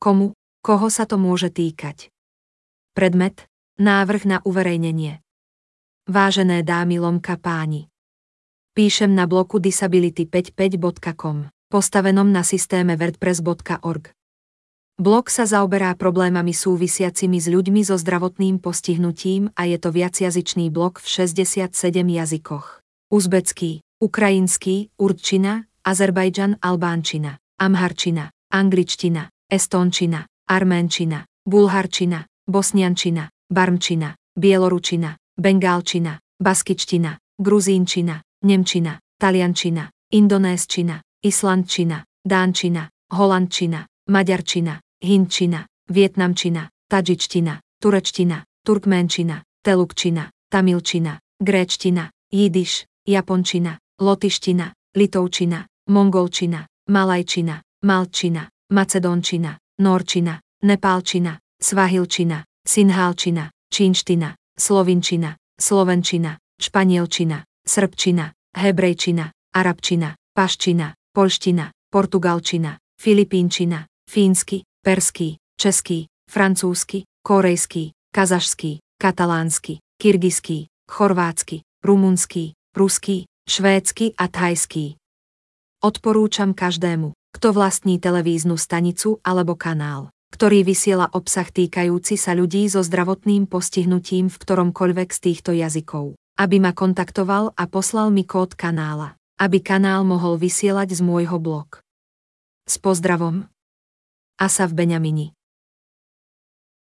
Komu, koho sa to môže týkať? Predmet, návrh na uverejnenie. Vážené dámy lomka páni. Píšem na bloku disability55.com, postavenom na systéme wordpress.org. Blog sa zaoberá problémami súvisiacimi s ľuďmi so zdravotným postihnutím a je to viacjazyčný blog v 67 jazykoch. Uzbecký, ukrajinský, určina, Azerbajdžan, albánčina, amharčina, angličtina, estončina, arménčina, bulharčina, bosniančina, barmčina, bieloručina, bengálčina, baskičtina, gruzínčina, nemčina, taliančina, indonésčina, islandčina, dánčina, holandčina, maďarčina, hinčina, vietnamčina, tadžičtina, turečtina, turkménčina, telukčina, tamilčina, gréčtina, jidiš, japončina, lotiština, litovčina, mongolčina, malajčina, malčina, macedónčina, norčina, nepálčina, svahilčina, sinhálčina, čínština, slovinčina, slovenčina, španielčina, srbčina, hebrejčina, arabčina, paščina, polština, portugalčina, filipínčina, fínsky, perský, český, francúzsky, korejský, kazašský, katalánsky, kyrgyzský, chorvátsky, rumunský, ruský, švédsky a thajský. Odporúčam každému, kto vlastní televíznu stanicu alebo kanál, ktorý vysiela obsah týkajúci sa ľudí so zdravotným postihnutím v ktoromkoľvek z týchto jazykov, aby ma kontaktoval a poslal mi kód kanála, aby kanál mohol vysielať z môjho blog. S pozdravom. Asaf Beňamini